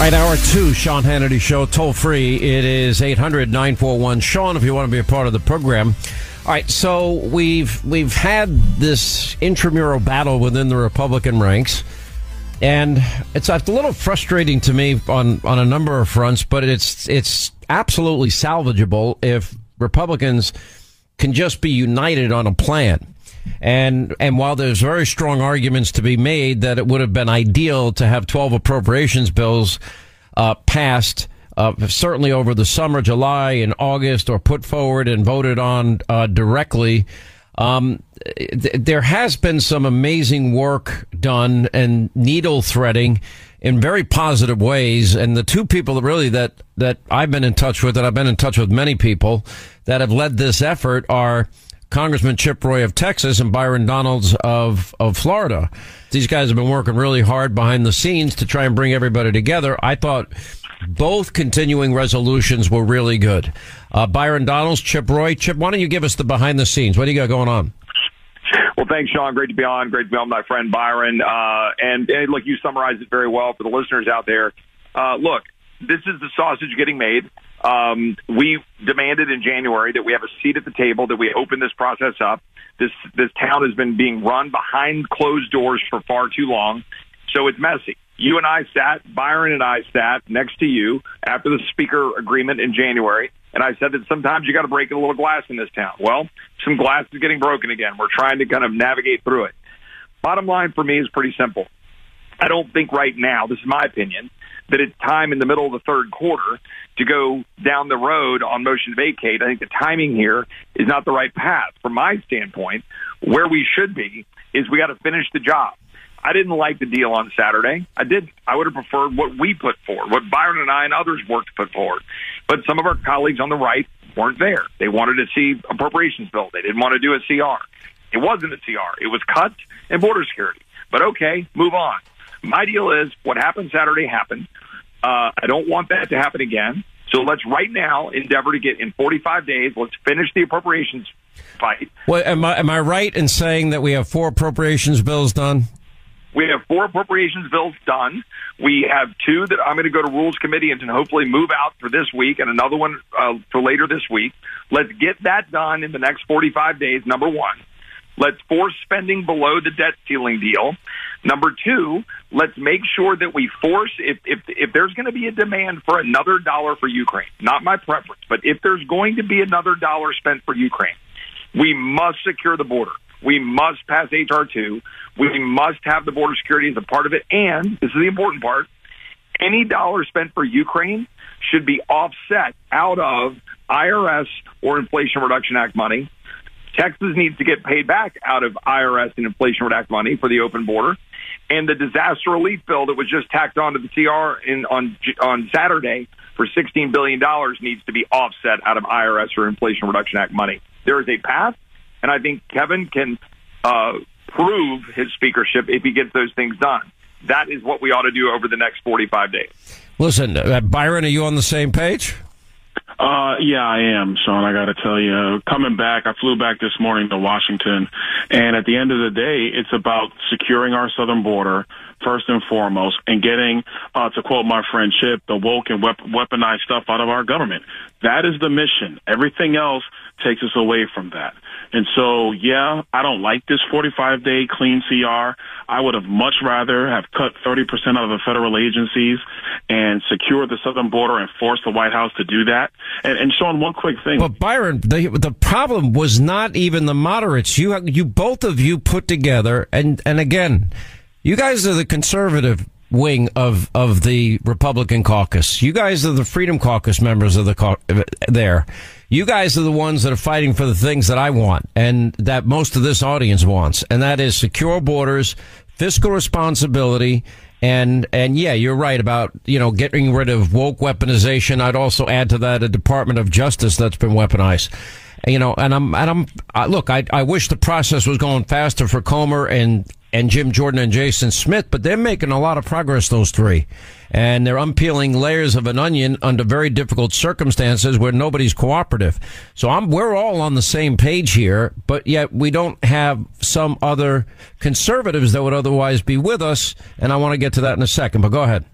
All right, hour two, Sean Hannity Show, toll free. It is 800 941 Sean if you want to be a part of the program. All right, so we've we've had this intramural battle within the Republican ranks, and it's a little frustrating to me on on a number of fronts. But it's it's absolutely salvageable if Republicans can just be united on a plan. And and while there's very strong arguments to be made that it would have been ideal to have 12 appropriations bills uh, passed uh, certainly over the summer, July and August, or put forward and voted on uh, directly. Um, th- there has been some amazing work done and needle threading in very positive ways. And the two people that really that that I've been in touch with, and I've been in touch with many people that have led this effort are Congressman Chip Roy of Texas and Byron Donalds of, of Florida. These guys have been working really hard behind the scenes to try and bring everybody together. I thought both continuing resolutions were really good. Uh, Byron Donalds, Chip Roy. Chip, why don't you give us the behind the scenes? What do you got going on? Well, thanks, Sean. Great to be on. Great to be on, my friend Byron. Uh, and, and look, you summarized it very well for the listeners out there. Uh, look, this is the sausage getting made. Um, we demanded in January that we have a seat at the table, that we open this process up. This this town has been being run behind closed doors for far too long, so it's messy. You and I sat, Byron and I sat next to you after the speaker agreement in January, and I said that sometimes you got to break a little glass in this town. Well, some glass is getting broken again. We're trying to kind of navigate through it. Bottom line for me is pretty simple. I don't think right now, this is my opinion, that it's time in the middle of the third quarter to go down the road on motion to vacate. I think the timing here is not the right path. From my standpoint, where we should be is we got to finish the job. I didn't like the deal on Saturday. I did. I would have preferred what we put forward, what Byron and I and others worked to put forward. But some of our colleagues on the right weren't there. They wanted to see appropriations bill. They didn't want to do a CR. It wasn't a CR. It was cuts and border security. But okay, move on. My deal is what happened Saturday happened. Uh, I don't want that to happen again. So let's right now endeavor to get in 45 days. Let's finish the appropriations fight. Well, am I am I right in saying that we have four appropriations bills done? We have four appropriations bills done. We have two that I'm going to go to Rules Committee and hopefully move out for this week, and another one uh, for later this week. Let's get that done in the next 45 days. Number one. Let's force spending below the debt ceiling deal. Number two, let's make sure that we force if if if there's going to be a demand for another dollar for Ukraine, not my preference, but if there's going to be another dollar spent for Ukraine, we must secure the border. We must pass HR two. We must have the border security as a part of it. And this is the important part: any dollar spent for Ukraine should be offset out of IRS or Inflation Reduction Act money. Texas needs to get paid back out of IRS and Inflation Reduction Act money for the open border. And the disaster relief bill that was just tacked onto the CR in on on Saturday for $16 billion needs to be offset out of IRS or Inflation Reduction Act money. There is a path, and I think Kevin can uh, prove his speakership if he gets those things done. That is what we ought to do over the next 45 days. Listen, uh, Byron, are you on the same page? Uh, yeah, I am, Sean. I got to tell you, coming back, I flew back this morning to Washington, and at the end of the day, it's about securing our southern border first and foremost, and getting, uh, to quote my friend Chip, the woke and weaponized stuff out of our government. That is the mission. Everything else takes us away from that. And so, yeah, I don't like this 45 day clean CR. I would have much rather have cut 30% out of the federal agencies and secure the southern border and force the White House to do that. And, and Sean, one quick thing. But Byron, the, the problem was not even the moderates. You, you, both of you put together, and, and again, you guys are the conservative wing of of the Republican caucus. You guys are the Freedom Caucus members of the cau- there. You guys are the ones that are fighting for the things that I want and that most of this audience wants, and that is secure borders, fiscal responsibility, and and yeah, you're right about you know getting rid of woke weaponization. I'd also add to that a Department of Justice that's been weaponized. You know, and I'm and I'm uh, look. I I wish the process was going faster for Comer and and Jim Jordan and Jason Smith, but they're making a lot of progress, those three. And they're unpeeling layers of an onion under very difficult circumstances where nobody's cooperative. So I'm, we're all on the same page here, but yet we don't have some other conservatives that would otherwise be with us. And I want to get to that in a second, but go ahead.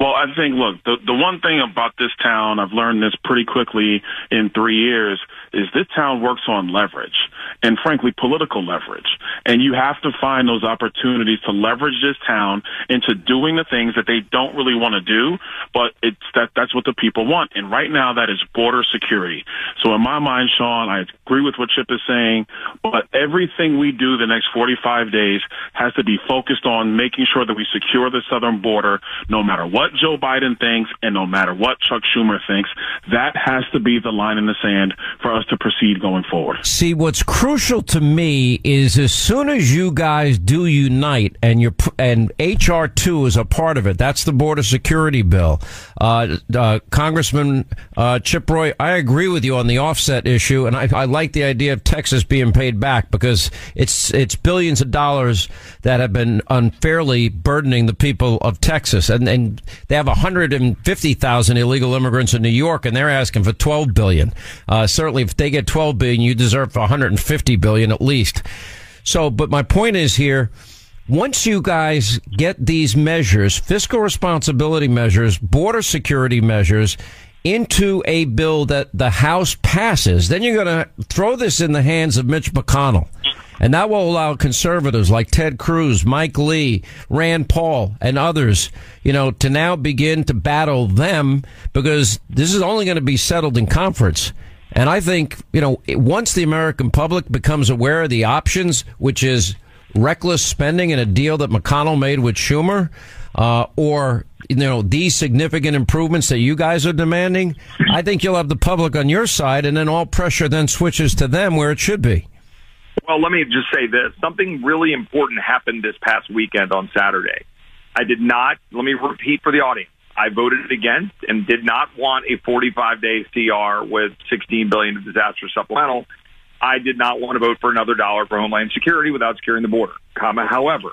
Well, I think, look, the, the one thing about this town, I've learned this pretty quickly in three years, is this town works on leverage and frankly political leverage. And you have to find those opportunities to leverage this town into doing the things that they don't really want to do, but it's that that's what the people want. And right now that is border security. So in my mind, Sean, I agree with what Chip is saying, but everything we do the next 45 days has to be focused on making sure that we secure the southern border no matter what Joe Biden thinks and no matter what Chuck Schumer thinks. That has to be the line in the sand for to proceed going forward. See, what's crucial to me is as soon as you guys do unite and you and HR two is a part of it. That's the border security bill. Uh, uh, Congressman uh, Chip Roy, I agree with you on the offset issue, and I, I like the idea of Texas being paid back because it's it's billions of dollars that have been unfairly burdening the people of Texas, and and they have 150,000 illegal immigrants in New York, and they're asking for 12 billion. Uh, certainly if they get 12 billion, you deserve 150 billion at least. So, but my point is here, once you guys get these measures, fiscal responsibility measures, border security measures, into a bill that the House passes, then you're going to throw this in the hands of Mitch McConnell. And that will allow conservatives like Ted Cruz, Mike Lee, Rand Paul, and others, you know, to now begin to battle them because this is only going to be settled in conference. And I think, you know, once the American public becomes aware of the options, which is reckless spending in a deal that McConnell made with Schumer, uh, or you know these significant improvements that you guys are demanding, I think you'll have the public on your side, and then all pressure then switches to them where it should be. Well, let me just say this: something really important happened this past weekend on Saturday. I did not. Let me repeat for the audience. I voted against and did not want a 45 day CR with 16 billion of disaster supplemental. I did not want to vote for another dollar for Homeland Security without securing the border. Comma, however,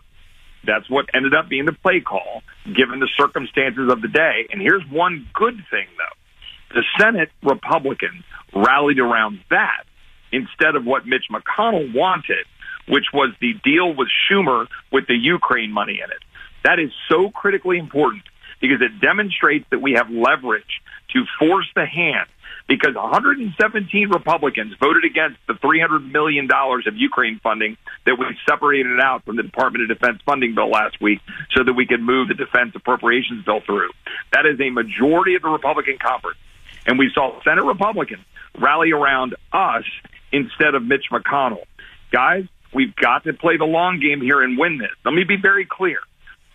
that's what ended up being the play call given the circumstances of the day. And here's one good thing though. The Senate Republicans rallied around that instead of what Mitch McConnell wanted, which was the deal with Schumer with the Ukraine money in it. That is so critically important because it demonstrates that we have leverage to force the hand because 117 Republicans voted against the $300 million of Ukraine funding that we separated out from the Department of Defense funding bill last week so that we could move the defense appropriations bill through. That is a majority of the Republican conference. And we saw Senate Republicans rally around us instead of Mitch McConnell. Guys, we've got to play the long game here and win this. Let me be very clear.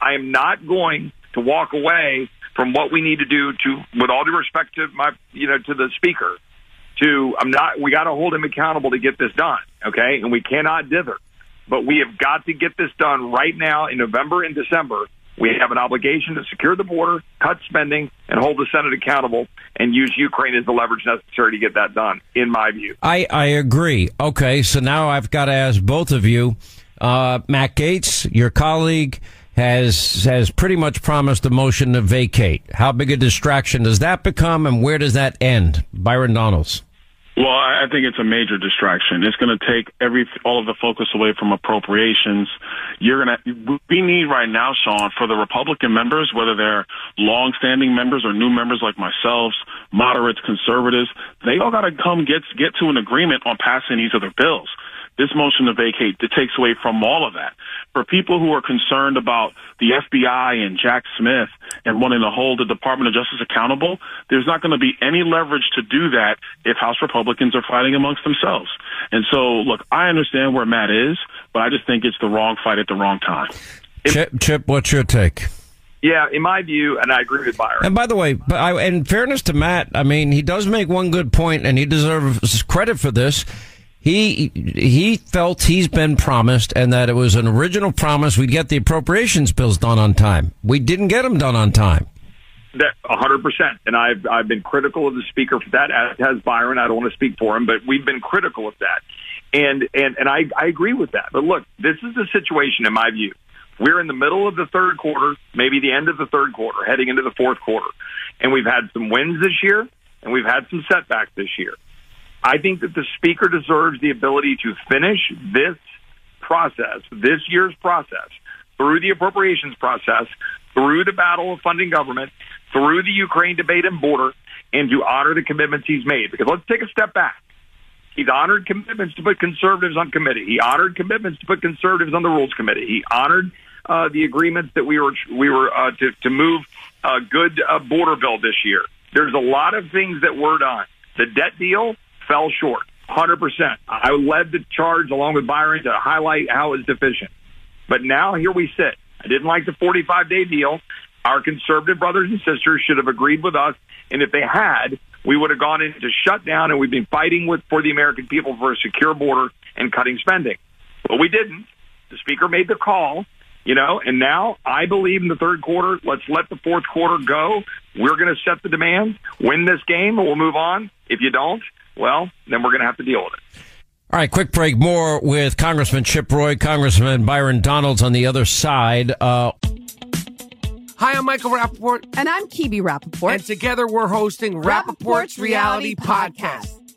I am not going to walk away from what we need to do to, with all due respect to my, you know, to the speaker, to, I'm not, we got to hold him accountable to get this done. Okay. And we cannot dither. but we have got to get this done right now in November and December. We have an obligation to secure the border, cut spending, and hold the Senate accountable and use Ukraine as the leverage necessary to get that done, in my view. I, I agree. Okay, so now I've got to ask both of you. Uh, Matt Gaetz, your colleague, has has pretty much promised a motion to vacate. How big a distraction does that become, and where does that end? Byron Donalds. Well, I think it's a major distraction. It's going to take every all of the focus away from appropriations. You're going to we need right now, Sean, for the Republican members, whether they're long-standing members or new members like myself, moderates, conservatives, they all got to come get get to an agreement on passing these other bills. This motion to vacate it takes away from all of that. For people who are concerned about the FBI and Jack Smith and wanting to hold the Department of Justice accountable, there's not going to be any leverage to do that if House Republicans are fighting amongst themselves. And so, look, I understand where Matt is, but I just think it's the wrong fight at the wrong time. Chip, Chip, what's your take? Yeah, in my view, and I agree with Byron. And by the way, in fairness to Matt, I mean, he does make one good point, and he deserves credit for this he he felt he's been promised and that it was an original promise we'd get the appropriations bills done on time. We didn't get them done on time. Hundred percent, and I've I've been critical of the speaker for that. As has Byron. I don't want to speak for him, but we've been critical of that, and and and I I agree with that. But look, this is a situation, in my view. We're in the middle of the third quarter, maybe the end of the third quarter, heading into the fourth quarter, and we've had some wins this year, and we've had some setbacks this year. I think that the speaker deserves the ability to finish this process, this year's process, through the appropriations process, through the battle of funding government, through the Ukraine debate and border, and to honor the commitments he's made. Because let's take a step back. He's honored commitments to put conservatives on committee. He honored commitments to put conservatives on the rules committee. He honored uh, the agreements that we were we were uh, to to move a good uh, border bill this year. There's a lot of things that were done. The debt deal fell short. 100%. I led the charge along with Byron to highlight how it's deficient. But now here we sit. I didn't like the 45 day deal. Our conservative brothers and sisters should have agreed with us. And if they had, we would have gone into shutdown and we've been fighting with for the American people for a secure border and cutting spending. But we didn't. The speaker made the call, you know, and now I believe in the third quarter. Let's let the fourth quarter go. We're going to set the demand, win this game, and we'll move on. If you don't, well, then we're going to have to deal with it. All right, quick break. More with Congressman Chip Roy, Congressman Byron Donalds on the other side. Uh, Hi, I'm Michael Rapaport. And I'm Kebe Rapaport. And together we're hosting Rapaport's, Rapaport's Reality, Reality Podcast. Podcast.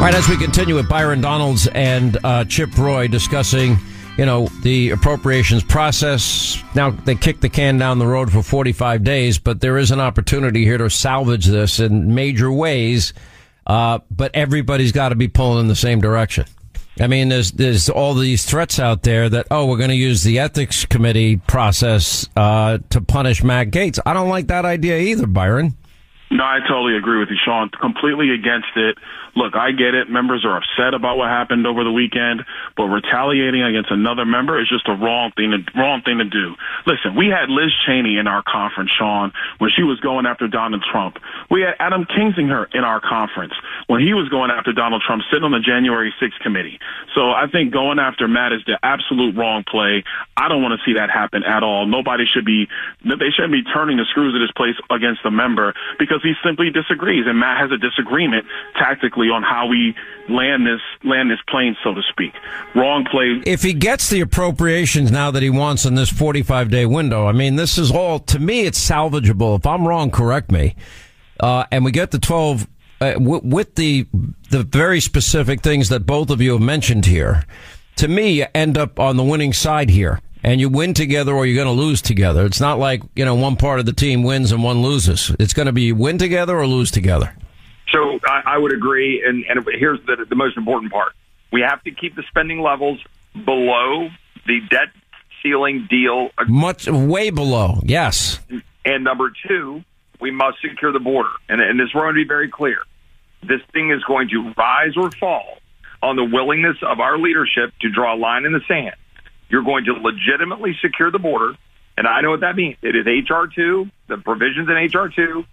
All right, as we continue with Byron Donalds and uh, Chip Roy discussing, you know, the appropriations process. Now they kicked the can down the road for 45 days, but there is an opportunity here to salvage this in major ways. Uh, but everybody's got to be pulling in the same direction. I mean, there's there's all these threats out there that oh, we're going to use the ethics committee process uh, to punish Matt Gaetz. I don't like that idea either, Byron. No, I totally agree with you, Sean. Completely against it. Look, I get it. Members are upset about what happened over the weekend, but retaliating against another member is just a wrong thing to wrong thing to do. Listen, we had Liz Cheney in our conference, Sean, when she was going after Donald Trump. We had Adam Kinzinger in our conference when he was going after Donald Trump, sitting on the January 6th committee. So I think going after Matt is the absolute wrong play. I don't want to see that happen at all. Nobody should be they shouldn't be turning the screws of this place against the member because he simply disagrees, and Matt has a disagreement tactically on how we land this land this plane, so to speak. Wrong play. If he gets the appropriations now that he wants in this 45 day window, I mean, this is all to me. It's salvageable. If I'm wrong, correct me. Uh, and we get the 12 uh, w- with the the very specific things that both of you have mentioned here. To me, you end up on the winning side here and you win together or you're going to lose together. It's not like, you know, one part of the team wins and one loses. It's going to be win together or lose together. So I, I would agree. And, and here's the, the most important part. We have to keep the spending levels below the debt ceiling deal. Much, way below. Yes. And number two, we must secure the border. And, and this, we're going to be very clear. This thing is going to rise or fall on the willingness of our leadership to draw a line in the sand you're going to legitimately secure the border. And I know what that means. It is HR2, the provisions in HR2.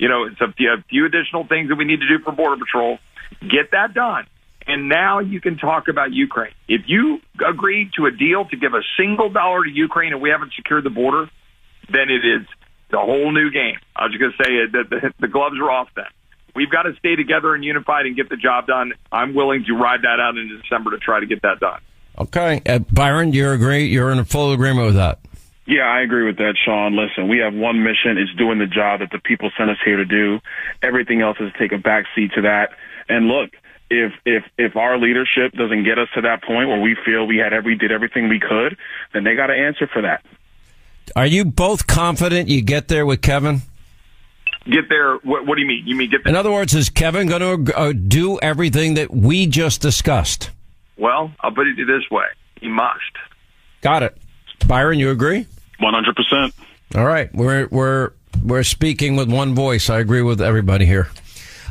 You know, it's a few, a few additional things that we need to do for Border Patrol. Get that done. And now you can talk about Ukraine. If you agree to a deal to give a single dollar to Ukraine and we haven't secured the border, then it is the whole new game. I was just going to say that the, the gloves are off then. We've got to stay together and unified and get the job done. I'm willing to ride that out in December to try to get that done. Okay, uh, Byron, you agree? You're in full agreement with that. Yeah, I agree with that, Sean. Listen, we have one mission: it's doing the job that the people sent us here to do. Everything else is take a backseat to that. And look, if if if our leadership doesn't get us to that point where we feel we had every did everything we could, then they got to answer for that. Are you both confident you get there with Kevin? Get there. What, what do you mean? You mean get there? In other words, is Kevin going to uh, do everything that we just discussed? Well, I'll put it this way: he must. Got it, Byron. You agree? One hundred percent. All right, we're we're we're speaking with one voice. I agree with everybody here.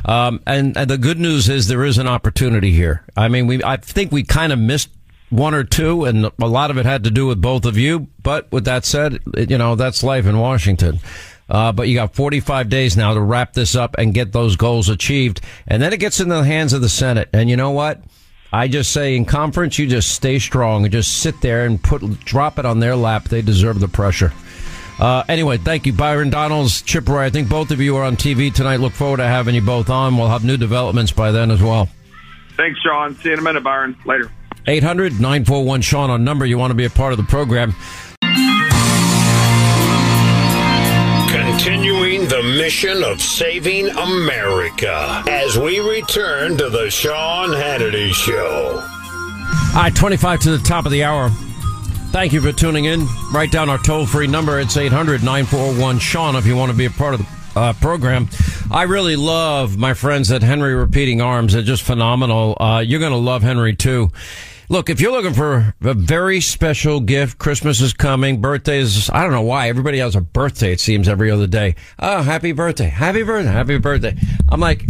Um, and, and the good news is there is an opportunity here. I mean, we I think we kind of missed one or two, and a lot of it had to do with both of you. But with that said, you know that's life in Washington. Uh, but you got 45 days now to wrap this up and get those goals achieved, and then it gets into the hands of the Senate. And you know what? I just say in conference, you just stay strong and just sit there and put drop it on their lap. They deserve the pressure. Uh, anyway, thank you, Byron Donalds, Chip Roy. I think both of you are on TV tonight. Look forward to having you both on. We'll have new developments by then as well. Thanks, Sean. See you in a minute, Byron. Later. 800 941 Sean on number. You want to be a part of the program. Continuing the mission of saving America as we return to the Sean Hannity Show. All right, 25 to the top of the hour. Thank you for tuning in. Write down our toll free number. It's 800 941 Sean if you want to be a part of the uh, program. I really love my friends at Henry Repeating Arms. They're just phenomenal. Uh, you're going to love Henry too. Look, if you're looking for a very special gift, Christmas is coming, birthdays, I don't know why. Everybody has a birthday, it seems, every other day. Oh, happy birthday, happy birthday, happy birthday. I'm like,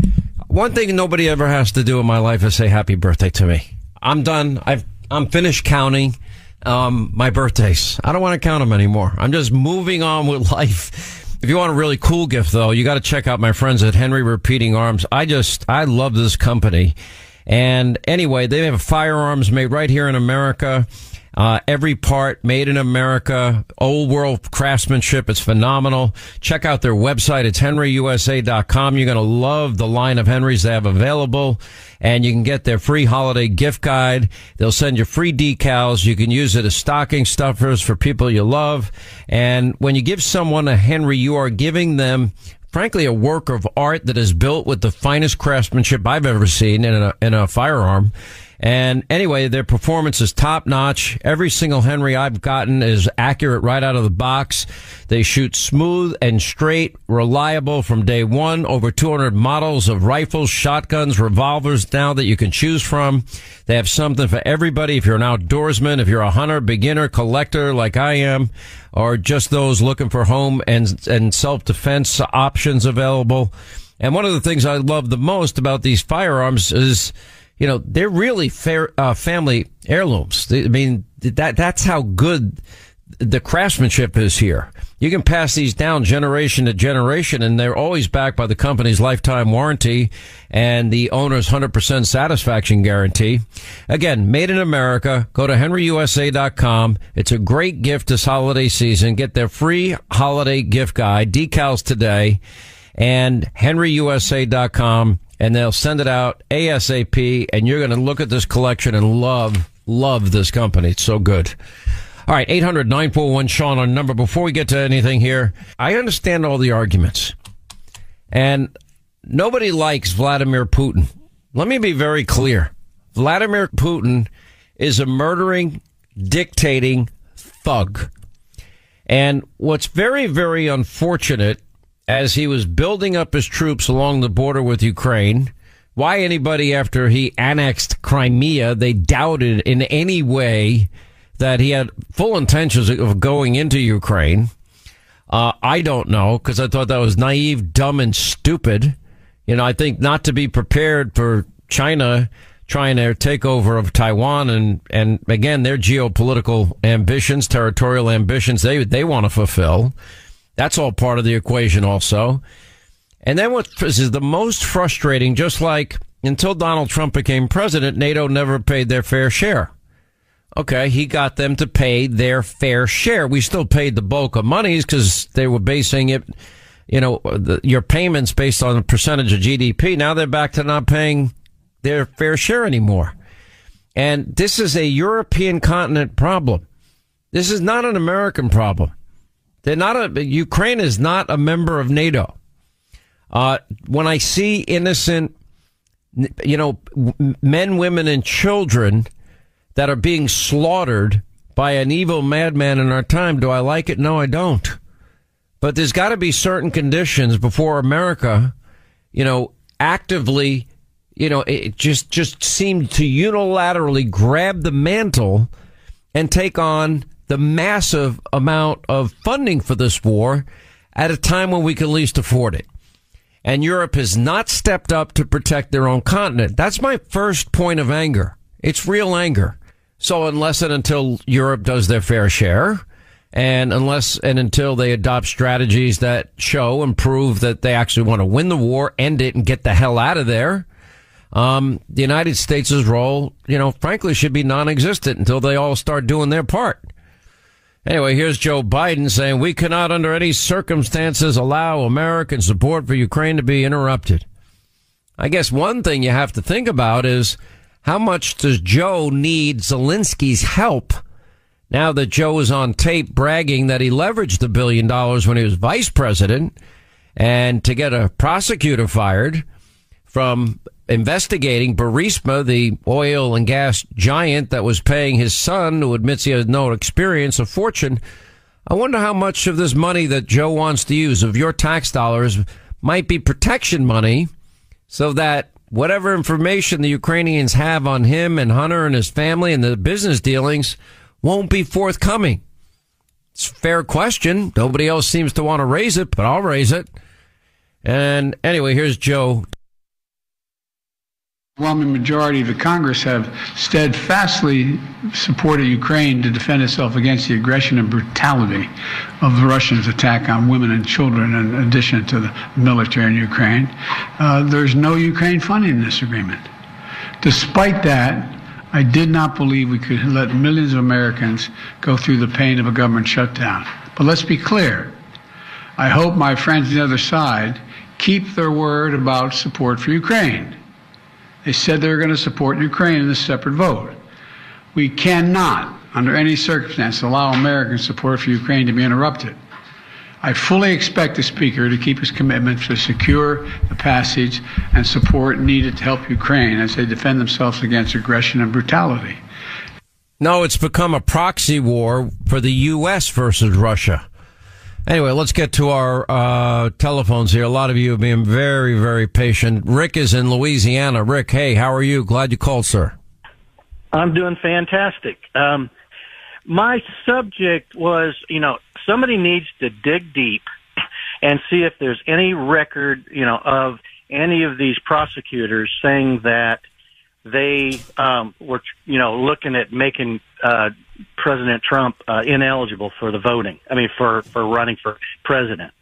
one thing nobody ever has to do in my life is say happy birthday to me. I'm done. I've, I'm finished counting, um, my birthdays. I don't want to count them anymore. I'm just moving on with life. If you want a really cool gift though, you got to check out my friends at Henry Repeating Arms. I just, I love this company. And anyway, they have firearms made right here in America. Uh, every part made in America, old world craftsmanship. It's phenomenal. Check out their website. It's henryusa.com. You're going to love the line of Henrys they have available and you can get their free holiday gift guide. They'll send you free decals. You can use it as stocking stuffers for people you love. And when you give someone a Henry, you are giving them frankly, a work of art that is built with the finest craftsmanship I've ever seen in a, in a firearm. And anyway, their performance is top notch. Every single Henry I've gotten is accurate right out of the box. They shoot smooth and straight, reliable from day one. Over 200 models of rifles, shotguns, revolvers now that you can choose from. They have something for everybody. If you're an outdoorsman, if you're a hunter, beginner, collector like I am, or just those looking for home and, and self-defense options available. And one of the things I love the most about these firearms is you know, they're really fair, uh, family heirlooms. I mean, that, that's how good the craftsmanship is here. You can pass these down generation to generation and they're always backed by the company's lifetime warranty and the owner's 100% satisfaction guarantee. Again, made in America. Go to henryusa.com. It's a great gift this holiday season. Get their free holiday gift guide, decals today and henryusa.com and they'll send it out ASAP. And you're going to look at this collection and love, love this company. It's so good. All right, 800 941 Sean, our number. Before we get to anything here, I understand all the arguments. And nobody likes Vladimir Putin. Let me be very clear. Vladimir Putin is a murdering, dictating thug. And what's very, very unfortunate as he was building up his troops along the border with Ukraine, why anybody after he annexed Crimea, they doubted in any way that he had full intentions of going into Ukraine. Uh, I don't know because I thought that was naive, dumb, and stupid. You know, I think not to be prepared for China trying to take over of Taiwan and, and again, their geopolitical ambitions, territorial ambitions, they, they want to fulfill. That's all part of the equation also. And then what is the most frustrating, just like until Donald Trump became president, NATO never paid their fair share. Okay, he got them to pay their fair share. We still paid the bulk of monies because they were basing it, you know, the, your payments based on a percentage of GDP. Now they're back to not paying their fair share anymore. And this is a European continent problem. This is not an American problem. They're not a, Ukraine is not a member of NATO. Uh, when I see innocent, you know, men, women, and children that are being slaughtered by an evil madman in our time, do I like it? No, I don't. But there's got to be certain conditions before America, you know, actively you know, it just just seemed to unilaterally grab the mantle and take on the massive amount of funding for this war at a time when we can least afford it. And Europe has not stepped up to protect their own continent. That's my first point of anger. It's real anger. So unless and until Europe does their fair share, and unless and until they adopt strategies that show and prove that they actually want to win the war, end it, and get the hell out of there, um, the United States' role, you know, frankly, should be non-existent until they all start doing their part. Anyway, here's Joe Biden saying we cannot, under any circumstances, allow American support for Ukraine to be interrupted. I guess one thing you have to think about is how much does Joe need Zelensky's help now that Joe is on tape bragging that he leveraged the billion dollars when he was vice president and to get a prosecutor fired from investigating Burisma, the oil and gas giant that was paying his son, who admits he has no experience, a fortune. I wonder how much of this money that Joe wants to use of your tax dollars might be protection money so that whatever information the Ukrainians have on him and Hunter and his family and the business dealings won't be forthcoming. It's a fair question. Nobody else seems to want to raise it, but I'll raise it. And anyway, here's Joe overwhelming majority of the Congress have steadfastly supported Ukraine to defend itself against the aggression and brutality of the Russians' attack on women and children, in addition to the military in Ukraine. Uh, there's no Ukraine funding in this agreement. Despite that, I did not believe we could let millions of Americans go through the pain of a government shutdown. But let's be clear. I hope my friends on the other side keep their word about support for Ukraine. They said they were going to support Ukraine in a separate vote. We cannot, under any circumstance, allow American support for Ukraine to be interrupted. I fully expect the Speaker to keep his commitment to secure the passage and support needed to help Ukraine as they defend themselves against aggression and brutality. No, it's become a proxy war for the U.S. versus Russia. Anyway, let's get to our uh, telephones here. A lot of you have been very, very patient. Rick is in Louisiana. Rick, hey, how are you? Glad you called, sir. I'm doing fantastic. Um, my subject was, you know, somebody needs to dig deep and see if there's any record, you know, of any of these prosecutors saying that they um, were, you know, looking at making uh, President Trump uh, ineligible for the voting. I mean, for for running for president,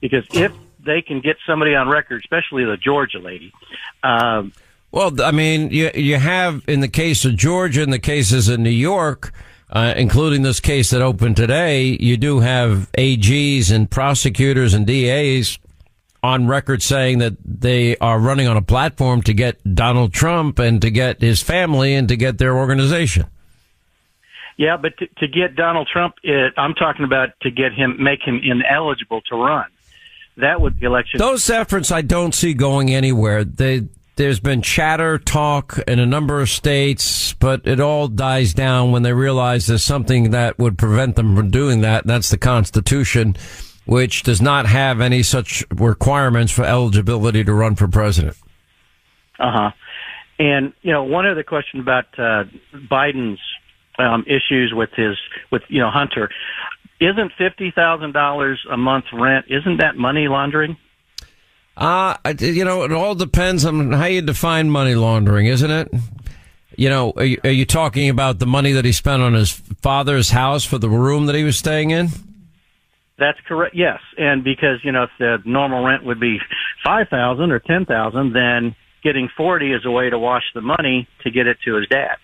because if they can get somebody on record, especially the Georgia lady. Um, well, I mean, you you have in the case of Georgia, in the cases in New York. Uh, including this case that opened today, you do have AGs and prosecutors and DAs on record saying that they are running on a platform to get Donald Trump and to get his family and to get their organization. Yeah, but to, to get Donald Trump, it, I'm talking about to get him, make him ineligible to run. That would be election. Those efforts I don't see going anywhere. They, there's been chatter, talk in a number of states, but it all dies down when they realize there's something that would prevent them from doing that. And that's the Constitution, which does not have any such requirements for eligibility to run for president. Uh huh. And you know, one other question about uh, Biden's um, issues with his with you know Hunter. Isn't fifty thousand dollars a month rent? Isn't that money laundering? Uh, you know, it all depends on how you define money laundering, isn't it? You know, are you, are you talking about the money that he spent on his father's house for the room that he was staying in? That's correct. Yes, and because you know if the normal rent would be five thousand or ten thousand, then getting forty is a way to wash the money to get it to his dad.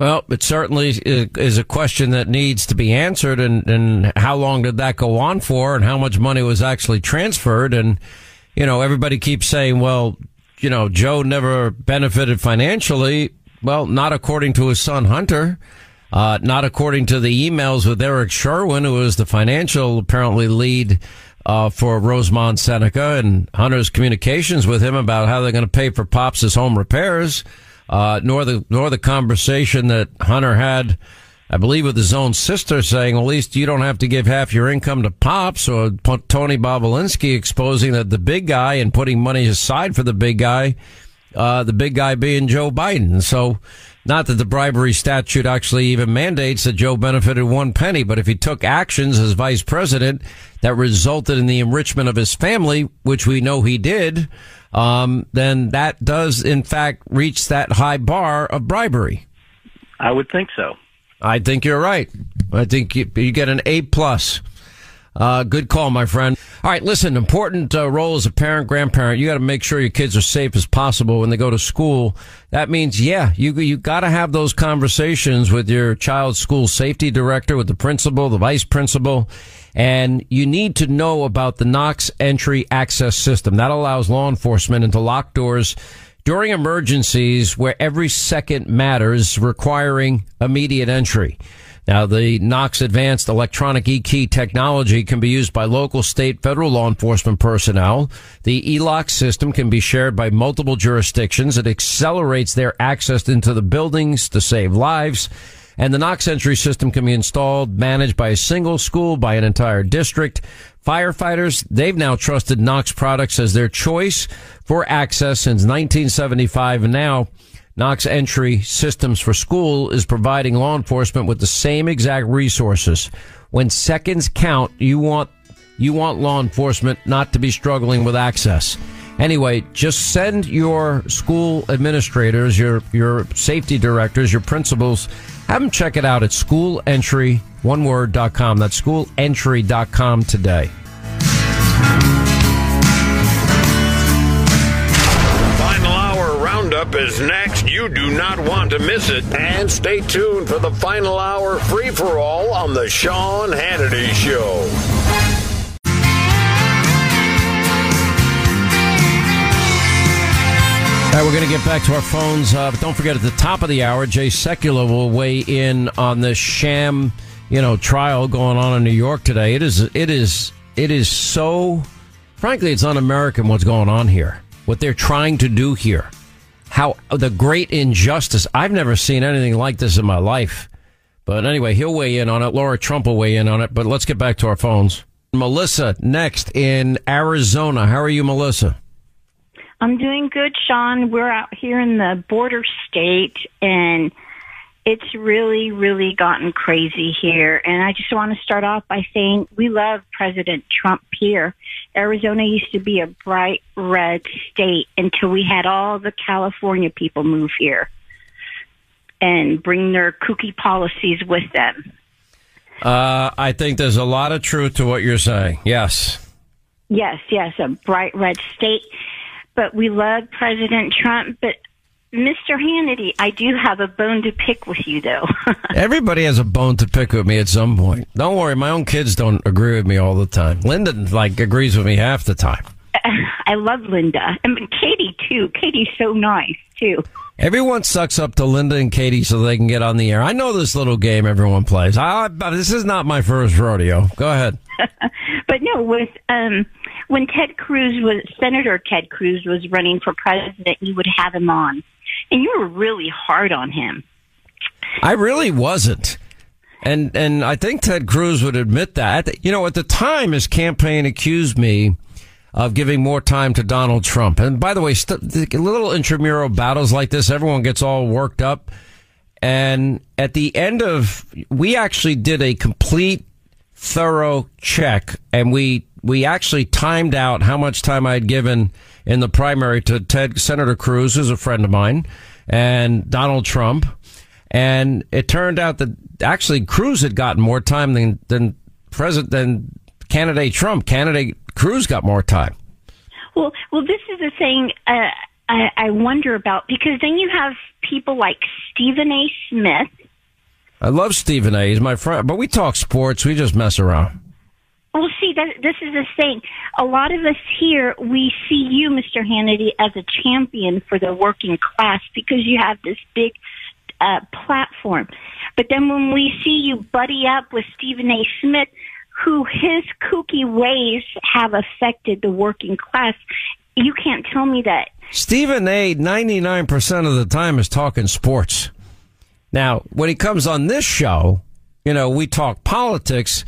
Well, it certainly is a question that needs to be answered, and, and how long did that go on for, and how much money was actually transferred, and you know everybody keeps saying, well, you know Joe never benefited financially. Well, not according to his son Hunter. Uh, not according to the emails with Eric Schwerin, who was the financial apparently lead uh, for Rosemont Seneca and Hunter's communications with him about how they're going to pay for Pops' home repairs, uh, nor the nor the conversation that Hunter had, I believe, with his own sister, saying, "At least you don't have to give half your income to Pops," or Tony Bobulinski exposing that the big guy and putting money aside for the big guy, uh, the big guy being Joe Biden. So not that the bribery statute actually even mandates that Joe benefited one penny, but if he took actions as vice president that resulted in the enrichment of his family, which we know he did, um, then that does in fact reach that high bar of bribery. I would think so. I think you're right. I think you, you get an A plus. Uh, good call, my friend. All right, listen, important uh, role as a parent, grandparent. You got to make sure your kids are safe as possible when they go to school. That means, yeah, you, you got to have those conversations with your child's school safety director, with the principal, the vice principal, and you need to know about the Knox entry access system. That allows law enforcement into locked doors during emergencies where every second matters, requiring immediate entry. Now, the Knox Advanced Electronic E-Key technology can be used by local, state, federal law enforcement personnel. The e-lock system can be shared by multiple jurisdictions. It accelerates their access into the buildings to save lives. And the Knox entry system can be installed, managed by a single school, by an entire district. Firefighters, they've now trusted Knox products as their choice for access since 1975. And now, Knox Entry Systems for School is providing law enforcement with the same exact resources. When seconds count, you want you want law enforcement not to be struggling with access. Anyway, just send your school administrators, your your safety directors, your principals, have them check it out at schoolentry, one word.com. That's schoolentry.com today. Final hour roundup is next. You do not want to miss it. And stay tuned for the final hour free for all on The Sean Hannity Show. All right, we're going to get back to our phones, uh, but don't forget at the top of the hour, Jay Sekulow will weigh in on this sham, you know, trial going on in New York today. It is, it is, it is so, frankly, it's un-American what's going on here. What they're trying to do here how the great injustice. I've never seen anything like this in my life. But anyway, he'll weigh in on it. Laura Trump will weigh in on it. But let's get back to our phones. Melissa, next in Arizona. How are you, Melissa? I'm doing good, Sean. We're out here in the border state, and it's really, really gotten crazy here. And I just want to start off by saying we love President Trump here. Arizona used to be a bright red state until we had all the California people move here and bring their kooky policies with them. Uh, I think there's a lot of truth to what you're saying. Yes. Yes, yes, a bright red state. But we love President Trump. But Mr. Hannity, I do have a bone to pick with you, though. Everybody has a bone to pick with me at some point. Don't worry, my own kids don't agree with me all the time. Linda like agrees with me half the time. I love Linda and Katie too. Katie's so nice too. Everyone sucks up to Linda and Katie so they can get on the air. I know this little game everyone plays. I, this is not my first rodeo. Go ahead. but no, with um, when Ted Cruz was Senator Ted Cruz was running for president, you would have him on, and you were really hard on him. I really wasn't. And and I think Ted Cruz would admit that. You know, at the time his campaign accused me of giving more time to Donald Trump. And by the way, st- little intramural battles like this, everyone gets all worked up. And at the end of, we actually did a complete, thorough check, and we we actually timed out how much time I had given in the primary to Ted Senator Cruz, who's a friend of mine, and Donald Trump. And it turned out that actually Cruz had gotten more time than than President than candidate Trump. Candidate Cruz got more time. Well, well, this is the thing uh, I, I wonder about because then you have people like Stephen A. Smith. I love Stephen A. He's my friend, but we talk sports. We just mess around. Well, see, this is the thing. A lot of us here, we see you, Mr. Hannity, as a champion for the working class because you have this big uh, platform. But then when we see you buddy up with Stephen A. Smith, who his kooky ways have affected the working class. You can't tell me that. Stephen A. 99% of the time is talking sports. Now, when he comes on this show, you know, we talk politics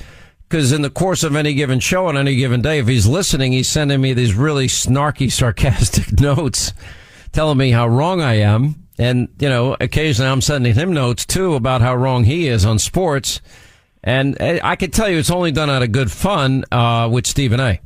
because in the course of any given show on any given day, if he's listening, he's sending me these really snarky, sarcastic notes telling me how wrong I am. And, you know, occasionally I'm sending him notes too about how wrong he is on sports. And I can tell you it's only done out of good fun uh, with Stephen A.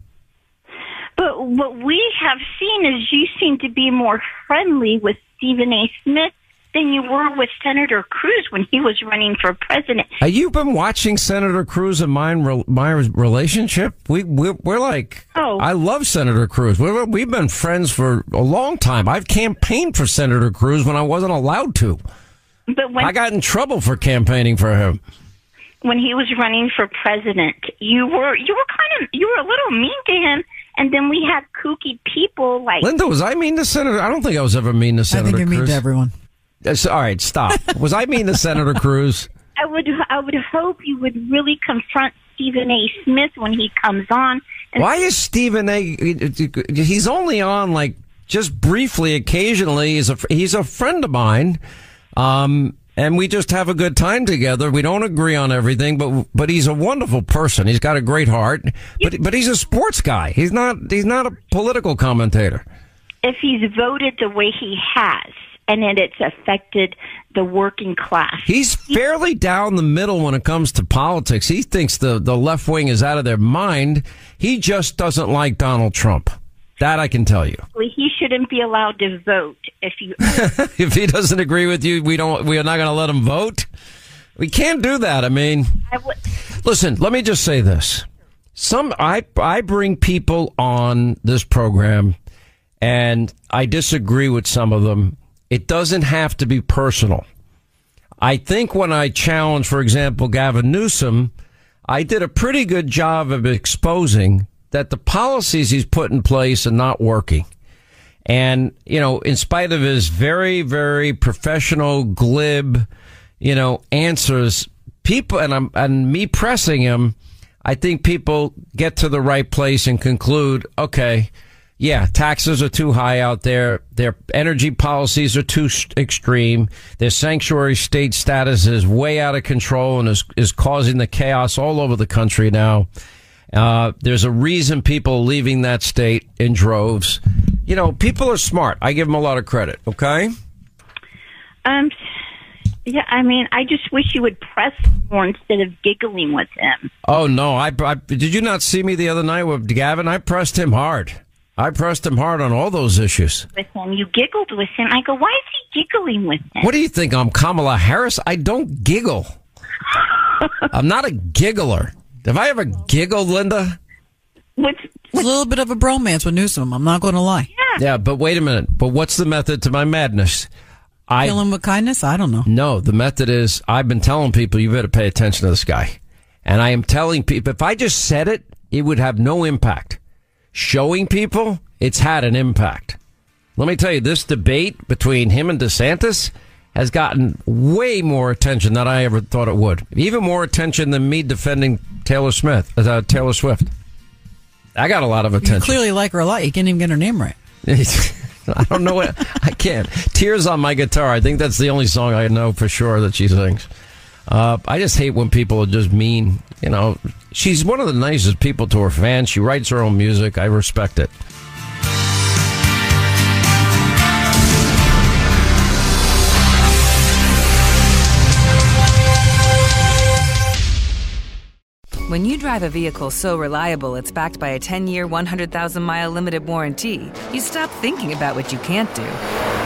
But what we have seen is you seem to be more friendly with Stephen A. Smith than you were with Senator Cruz when he was running for president. Have you been watching Senator Cruz and mine, my relationship? We, we're, we're like, oh. I love Senator Cruz. we we've been friends for a long time. I've campaigned for Senator Cruz when I wasn't allowed to. But when I got in trouble for campaigning for him when he was running for president, you were you were kind of you were a little mean to him. And then we had kooky people like Linda. Was I mean to Senator? I don't think I was ever mean to Senator. I think you're Cruz. mean to everyone. All right, stop. was I mean to Senator Cruz? I would I would hope you would really confront Stephen A. Smith when he comes on. Why is Stephen A. He's only on like just briefly, occasionally. He's a he's a friend of mine. Um, and we just have a good time together. We don't agree on everything, but but he's a wonderful person. He's got a great heart, but but he's a sports guy. He's not he's not a political commentator. If he's voted the way he has, and then it's affected the working class, he's fairly down the middle when it comes to politics. He thinks the the left wing is out of their mind. He just doesn't like Donald Trump. That I can tell you. He shouldn't be allowed to vote if you. if he doesn't agree with you, we don't. We are not going to let him vote. We can't do that. I mean, I w- listen. Let me just say this. Some I I bring people on this program, and I disagree with some of them. It doesn't have to be personal. I think when I challenge, for example, Gavin Newsom, I did a pretty good job of exposing that the policies he's put in place are not working. And, you know, in spite of his very, very professional, glib, you know, answers, people, and I'm, and me pressing him, I think people get to the right place and conclude, okay, yeah, taxes are too high out there. Their energy policies are too extreme. Their sanctuary state status is way out of control and is, is causing the chaos all over the country now. Uh, there's a reason people are leaving that state in droves. You know, people are smart. I give them a lot of credit. Okay. Um. Yeah, I mean, I just wish you would press more instead of giggling with him. Oh no! I, I did you not see me the other night with Gavin? I pressed him hard. I pressed him hard on all those issues. With him, you giggled with him. I go, why is he giggling with him? What do you think? I'm Kamala Harris. I don't giggle. I'm not a giggler. Have I ever giggled, Linda? What's, a little bit of a bromance with Newsom. I'm not going to lie. Yeah. Yeah, but wait a minute. But what's the method to my madness? I kill him with kindness. I don't know. No, the method is I've been telling people you better pay attention to this guy, and I am telling people if I just said it, it would have no impact. Showing people, it's had an impact. Let me tell you, this debate between him and DeSantis has gotten way more attention than I ever thought it would. Even more attention than me defending Taylor Smith, uh, Taylor Swift. I got a lot of You attention. clearly like her a lot. You can't even get her name right. I don't know what I can't. Tears on my guitar. I think that's the only song I know for sure that she sings. Uh, I just hate when people are just mean. You know, she's one of the nicest people to her fans. She writes her own music. I respect it. When you drive a vehicle so reliable it's backed by a 10 year, 100,000 mile limited warranty, you stop thinking about what you can't do